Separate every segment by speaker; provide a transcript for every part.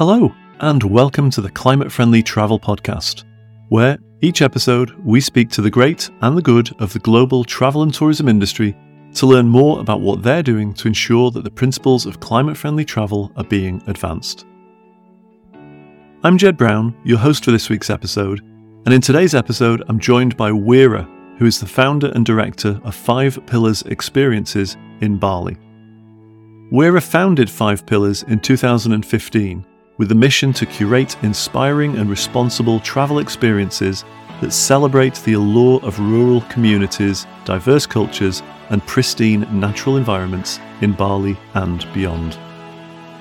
Speaker 1: Hello, and welcome to the Climate Friendly Travel Podcast, where each episode we speak to the great and the good of the global travel and tourism industry to learn more about what they're doing to ensure that the principles of climate friendly travel are being advanced. I'm Jed Brown, your host for this week's episode, and in today's episode, I'm joined by Wira, who is the founder and director of Five Pillars Experiences in Bali. Wira founded Five Pillars in 2015 with the mission to curate inspiring and responsible travel experiences that celebrate the allure of rural communities, diverse cultures, and pristine natural environments in Bali and beyond.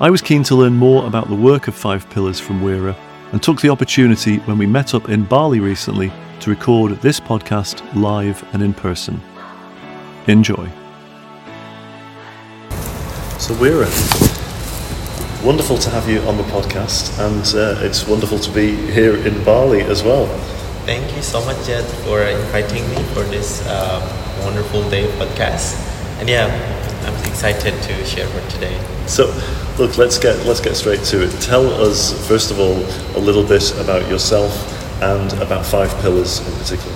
Speaker 1: I was keen to learn more about the work of Five Pillars from Wira and took the opportunity when we met up in Bali recently to record this podcast live and in person. Enjoy. So, Wira, wonderful to have you on the podcast, and uh, it's wonderful to be here in Bali as well.
Speaker 2: Thank you so much, Jed, for inviting me for this uh, wonderful day podcast. And yeah, I'm excited to share for today.
Speaker 1: So, look, let's get let's get straight to it. Tell us first of all a little bit about yourself and about Five Pillars in particular.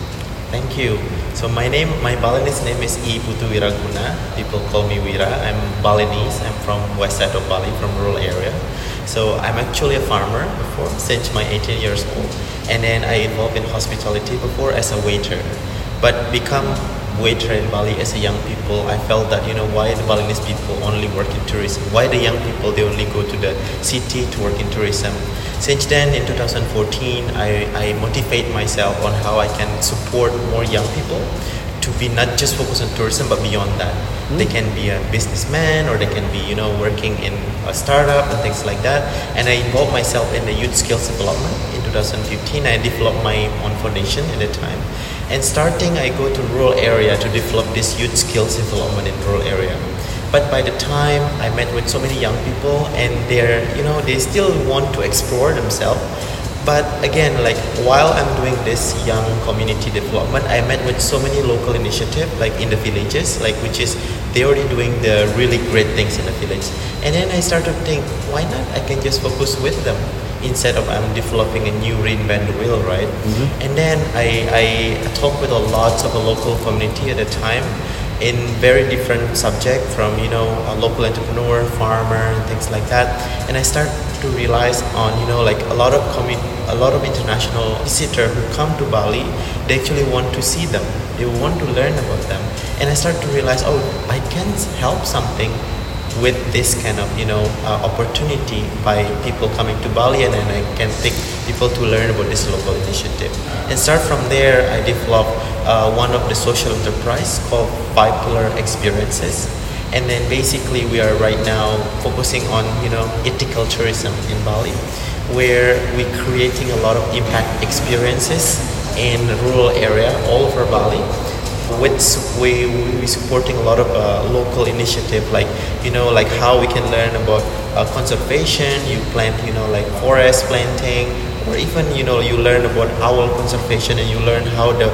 Speaker 2: Thank you. So my name, my Balinese name is I Putu Wiraguna. People call me Wira. I'm Balinese. I'm from west side of Bali, from rural area. So I'm actually a farmer before, since my 18 years old. And then I involved in hospitality before as a waiter. But become waiter in Bali as a young people, I felt that you know why the Balinese people only work in tourism. Why the young people they only go to the city to work in tourism since then, in 2014, I, I motivate myself on how I can support more young people to be not just focused on tourism but beyond that. Mm. They can be a businessman or they can be, you know, working in a startup and things like that. And I involved myself in the youth skills development in 2015. I developed my own foundation at the time. And starting, I go to rural area to develop this youth skills development in rural area. But by the time I met with so many young people and they're you know they still want to explore themselves. But again like while i'm doing this young community development i met with so many local initiative like in the villages like which is they already doing the really great things in the village. And then i started to think why not? I can just focus with them instead of i'm developing a new reinvent the wheel right mm-hmm. and then i i talked with a lots of a local community at the time in very different subject from you know a local entrepreneur, farmer, and things like that. And I start to realize on you know like a lot of commu- a lot of international visitor who come to Bali, they actually want to see them. They want to learn about them. And I start to realize, oh, I can help something with this kind of you know uh, opportunity by people coming to Bali and then I can take people to learn about this local initiative. And start from there I develop uh, one of the social enterprise called Five Pillar Experiences. And then basically we are right now focusing on you know ethical tourism in Bali where we're creating a lot of impact experiences in rural area all over Bali with we we supporting a lot of uh, local initiative like you know like how we can learn about uh, conservation. You plant you know like forest planting or even you know you learn about owl conservation and you learn how the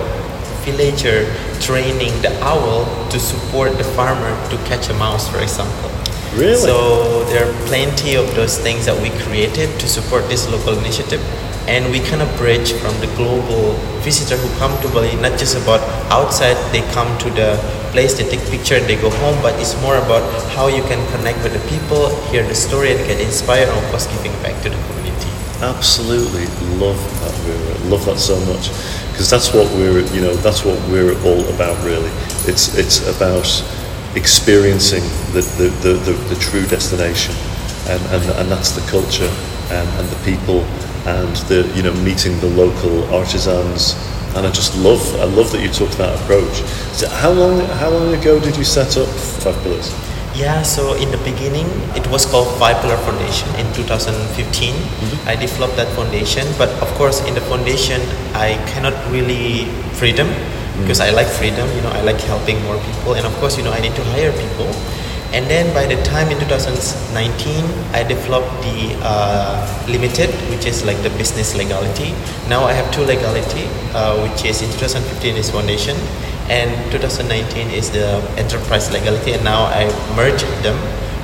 Speaker 2: villager training the owl to support the farmer to catch a mouse for example.
Speaker 1: Really?
Speaker 2: So there are plenty of those things that we created to support this local initiative and we kind of bridge from the global visitor who come to Bali, not just about outside, they come to the place, they take picture and they go home, but it's more about how you can connect with the people, hear the story and get inspired and of course giving back to the community.
Speaker 1: Absolutely love that. We're, love that so much because that's what we're, you know, that's what we're all about really. It's, it's about experiencing the, the, the, the, the true destination and, and, and that's the culture and, and the people and the you know meeting the local artisans and I just love I love that you took that approach. So how long how long ago did you set up Five Pillars?
Speaker 2: Yeah, so in the beginning it was called Five Pillar Foundation in 2015. Mm-hmm. I developed that foundation, but of course in the foundation I cannot really freedom mm-hmm. because I like freedom. You know, I like helping more people, and of course you know I need to hire people And then by the time in 2019, I developed the uh, limited, which is like the business legality. Now I have two legality, uh, which is in 2015 is foundation, and 2019 is the enterprise legality. And now I merge them,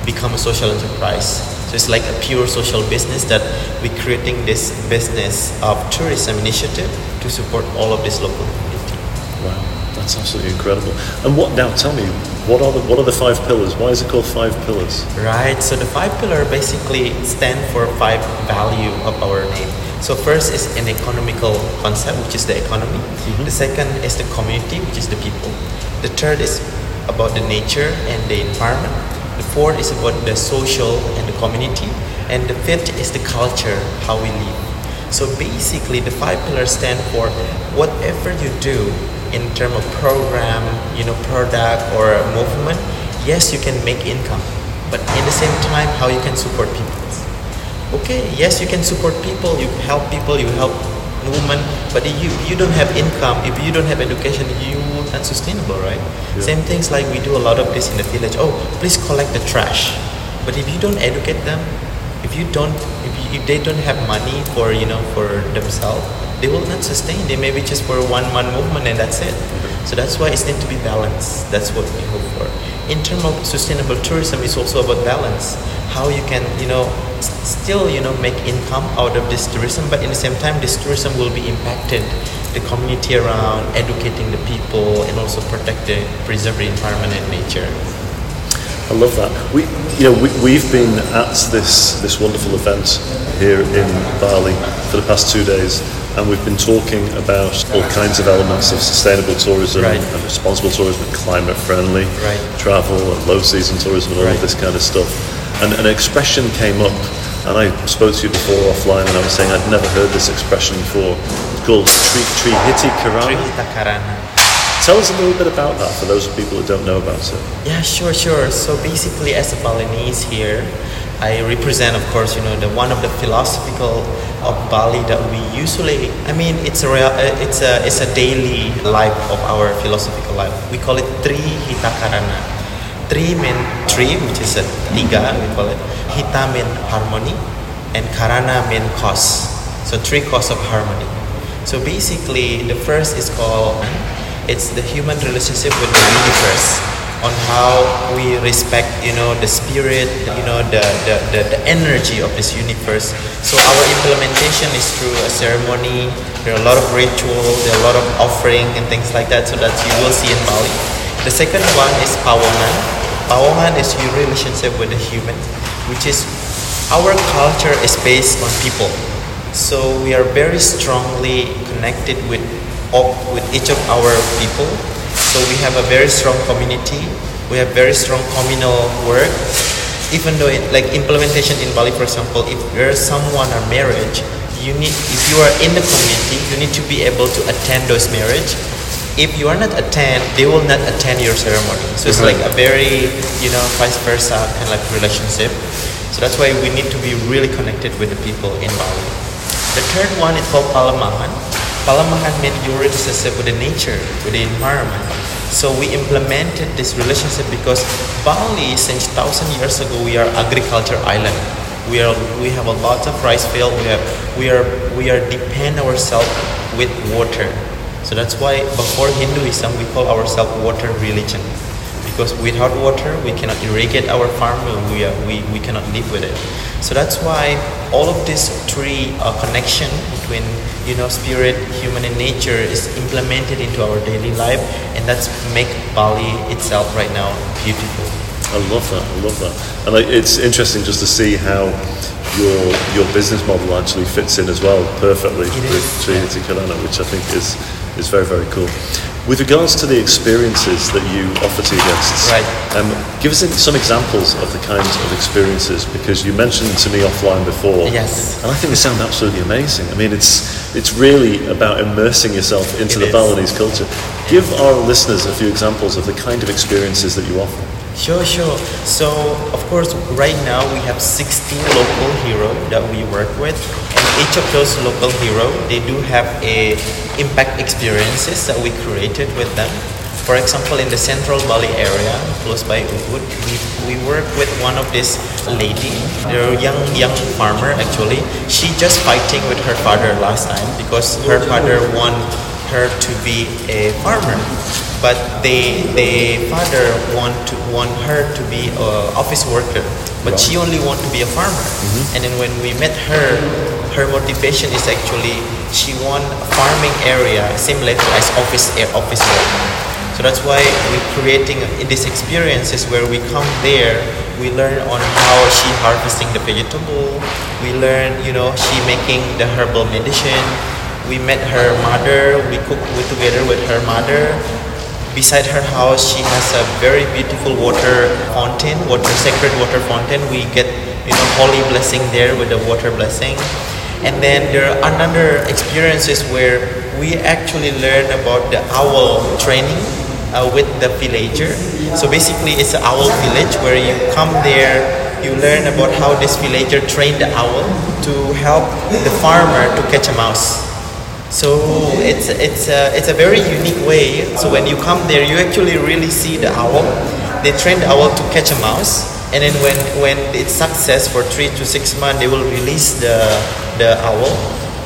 Speaker 2: become a social enterprise. So it's like a pure social business that we're creating this business of tourism initiative to support all of this local community.
Speaker 1: Wow. That's absolutely incredible. And what now? Tell me, what are the what are the five pillars? Why is it called five pillars?
Speaker 2: Right. So the five pillar basically stand for five value of our name. So first is an economical concept, which is the economy. Mm-hmm. The second is the community, which is the people. The third is about the nature and the environment. The fourth is about the social and the community. And the fifth is the culture, how we live. So basically, the five pillars stand for whatever you do in terms of program, you know, product or movement, yes, you can make income, but in the same time, how you can support people. Okay, yes, you can support people, you help people, you help movement, but if you you don't have income, if you don't have education, you not sustainable, right? Yeah. Same things like we do a lot of this in the village. Oh, please collect the trash, but if you don't educate them, if you don't, if, you, if they don't have money for you know for themselves they will not sustain. They may be just for one month movement and that's it. So that's why it's needs to be balanced. That's what we hope for. In terms of sustainable tourism, it's also about balance. How you can, you know, still, you know, make income out of this tourism, but in the same time, this tourism will be impacted the community around, educating the people, and also protect the preserve the environment and nature.
Speaker 1: I love that. We, you know, we, we've been at this this wonderful event here in Bali for the past two days, and we've been talking about all kinds of elements of sustainable tourism right. and responsible tourism, climate friendly right. travel, and low season tourism, and all right. of this kind of stuff. And an expression came up, and I spoke to you before offline, and I was saying I'd never heard this expression before. It's called Tri Hita
Speaker 2: Karana.
Speaker 1: Tell us a little bit about that for those people who don't know about it.
Speaker 2: Yeah, sure, sure. So basically, as a Balinese here, I represent, of course, you know, the one of the philosophical of Bali that we usually, I mean, it's a real, uh, it's a, it's a daily life of our philosophical life. We call it Tri Hita Karana. Tri mean tree, which is a tiga, we call it. Hita mean harmony, and Karana mean cause. So three cause of harmony. So basically, the first is called, it's the human relationship with the universe on how we respect you know the spirit you know the, the, the, the, energy of this universe. So our implementation is through a ceremony. There are a lot of rituals there are a lot of offering and things like that so that you will see in bali the second one is pawongan pawongan is your relationship with the human which is our culture is based on people. So we are very strongly connected with with each of our people so we have a very strong community. We have very strong communal work. Even though it, like implementation in Bali, for example, if there's someone or marriage, you need if you are in the community, you need to be able to attend those marriage. If you are not attend, they will not attend your ceremony. So it's like a very you know vice versa kind of like relationship. So that's why we need to be really connected with the people in Bali. The third one is called Palemahan means your relationship with the nature, with the environment. So we implemented this relationship because Bali, since thousand years ago, we are agriculture island. We are we have a lot of rice field. We have we are we are depend ourselves with water. So that's why before Hinduism we call ourselves water religion because without water we cannot irrigate our farm we, we, we cannot live with it so that's why all of this three uh, connection between you know spirit human and nature is implemented into our daily life and that's make bali itself right now beautiful
Speaker 1: i love that i love that and like, it's interesting just to see how your your business model actually fits in as well perfectly
Speaker 2: it
Speaker 1: with Tri Hita yeah. Karana, which I think is is very very cool. With regards to the experiences that you offer to your guests,
Speaker 2: right.
Speaker 1: um, give us some examples of the kinds of experiences because you mentioned to me offline before.
Speaker 2: Yes.
Speaker 1: And I think they sound absolutely amazing. I mean, it's it's really about immersing yourself into it the is. Balinese culture. Give our listeners a few examples of the kind of experiences that you offer.
Speaker 2: Sure, sure. So, of course, right now we have 16 local heroes that we work with, each of those local hero they do have a impact experiences that we created with them. For example, in the central Bali area, close by Ubud, we, we work with one of this lady, a young young farmer actually. She just fighting with her father last time because her father want her to be a farmer, but they the father want to want her to be a office worker, but she only want to be a farmer. Mm-hmm. And then when we met her, her motivation is actually she want a farming area similar level as office eh, office work. So that's why we're creating uh, these experiences where we come there, we learn on how she harvesting the vegetable, we learn, you know, she making the herbal medicine. We met her mother, we cook together with her mother. Beside her house, she has a very beautiful water fountain, water sacred water fountain. We get, you know, holy blessing there with the water blessing. And then there are another experiences where we actually learn about the owl training uh, with the villager. So basically, it's an owl village where you come there, you learn about how this villager trained the owl to help the farmer to catch a mouse. So it's it's a, it's a very unique way. So when you come there, you actually really see the owl. They train the owl to catch a mouse, and then when when it's success for three to six months, they will release the the owl.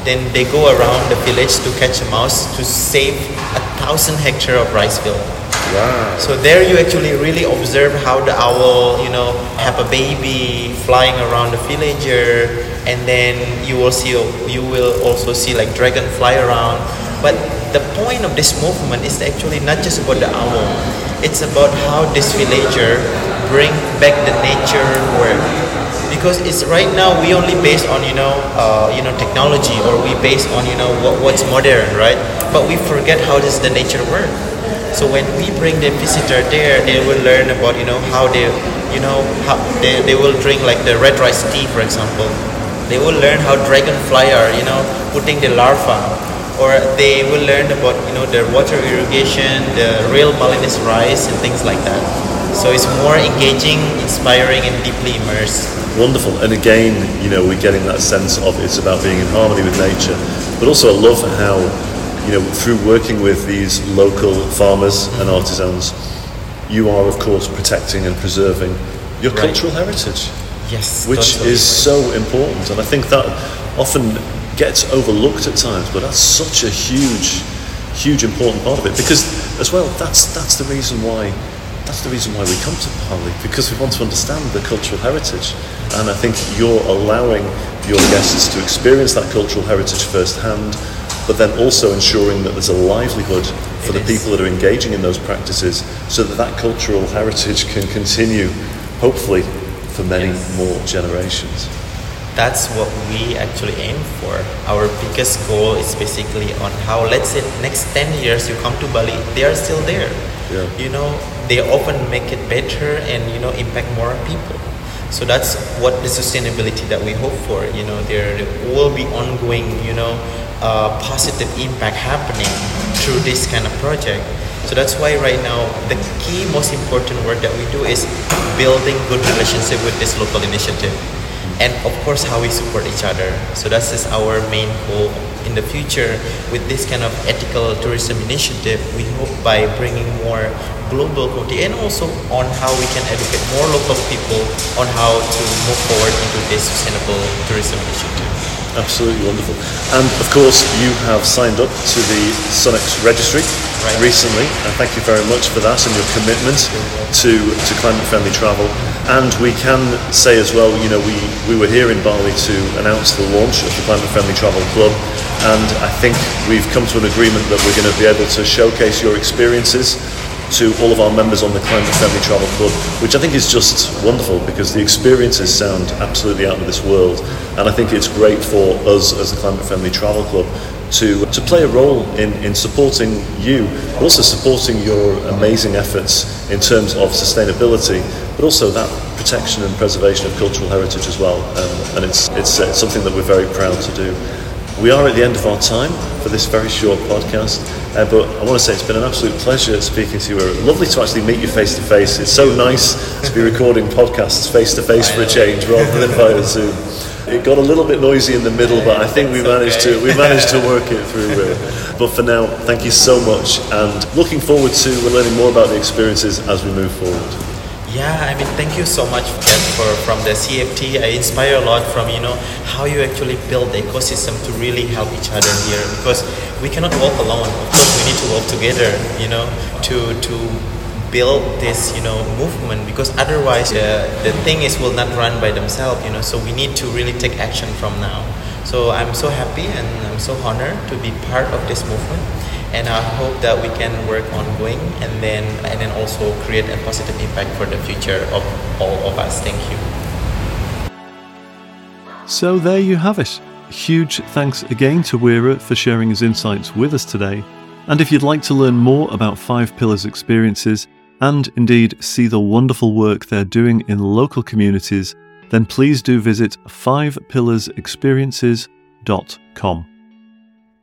Speaker 2: Then they go around the village to catch a mouse to save a thousand hectare of rice field. Wow. So there you actually really observe how the owl, you know, have a baby flying around the villager, and then you will see you will also see like dragon fly around. But the point of this movement is actually not just about the owl. It's about how this villager bring back the nature work. Because it's right now we only based on you know uh, you know technology or we based on you know what, what's modern, right? But we forget how does the nature work so when we bring the visitor there, they will learn about you know how they, you know how they, they will drink like the red rice tea, for example. They will learn how dragonfly are, you know, putting the larva, or they will learn about you know the water irrigation, the real Balinese rice, and things like that. So it's more engaging, inspiring, and deeply immersed.
Speaker 1: Wonderful. And again, you know, we're getting that sense of it's about being in harmony with nature, but also I love how you know, through working with these local farmers and mm-hmm. artisans, you are, of course, protecting and preserving your right. cultural heritage.
Speaker 2: Yes,
Speaker 1: which totally. is so important, and I think that often gets overlooked at times, but that's such a huge, huge important part of it because, as well, that's that's the reason why that's the reason why we come to Bali because we want to understand the cultural heritage, and I think you're allowing your guests to experience that cultural heritage firsthand but then also ensuring that there's a livelihood for it the is. people that are engaging in those practices so that that cultural heritage can continue, hopefully, for many yes. more generations.
Speaker 2: That's what we actually aim for. Our biggest goal is basically on how, let's say, next 10 years you come to Bali, they are still there. Yeah. You know, they often make it better and, you know, impact more people. So that's what the sustainability that we hope for. You know, there will be ongoing, you know, uh, positive impact happening through this kind of project. So that's why right now the key most important work that we do is building good relationship with this local initiative. And of course how we support each other. So that's is our main goal in the future with this kind of ethical tourism initiative. We hope by bringing more global quality and also on how we can educate more local people on how to move forward into this sustainable tourism initiative.
Speaker 1: Absolutely wonderful. And of course, you have signed up to the SunX registry right. recently, and thank you very much for that and your commitment to, to climate friendly travel. And we can say as well, you know, we, we were here in Bali to announce the launch of the Climate Friendly Travel Club, and I think we've come to an agreement that we're going to be able to showcase your experiences to all of our members on the Climate Friendly Travel Club, which I think is just wonderful because the experiences sound absolutely out of this world. And I think it's great for us as the Climate Friendly Travel Club to, to play a role in, in supporting you, but also supporting your amazing efforts in terms of sustainability, but also that protection and preservation of cultural heritage as well. Um, and it's, it's, it's something that we're very proud to do. We are at the end of our time for this very short podcast, uh, but I want to say it's been an absolute pleasure speaking to you. It's lovely to actually meet you face to face. It's so nice to be recording podcasts face to face for a change rather than via Zoom. It got a little bit noisy in the middle, but I think we managed to we managed to work it through. Uh, but for now, thank you so much, and looking forward to learning more about the experiences as we move forward.
Speaker 2: Yeah, I mean, thank you so much for from the CFT. I inspire a lot from you know how you actually build the ecosystem to really help each other here because we cannot walk alone. Of course, we need to work together. You know, to to build this you know movement because otherwise uh, the thing is will not run by themselves. You know, so we need to really take action from now. So I'm so happy and I'm so honored to be part of this movement and I hope that we can work ongoing and then and then also create a positive impact for the future of all of us. Thank you.
Speaker 1: So there you have it. Huge thanks again to Wira for sharing his insights with us today. And if you'd like to learn more about Five Pillars experiences and indeed see the wonderful work they're doing in local communities, then please do visit fivepillarsexperiences.com.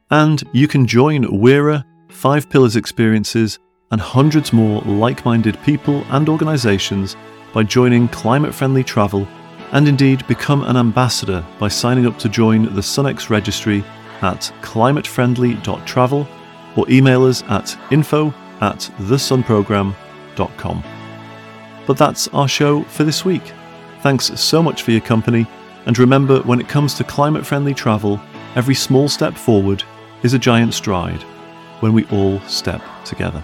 Speaker 1: And you can join Wira, Five Pillars Experiences, and hundreds more like minded people and organisations by joining climate friendly travel and indeed become an ambassador by signing up to join the SunX registry at climatefriendly.travel or email us at info at But that's our show for this week. Thanks so much for your company, and remember when it comes to climate friendly travel, every small step forward is a giant stride when we all step together.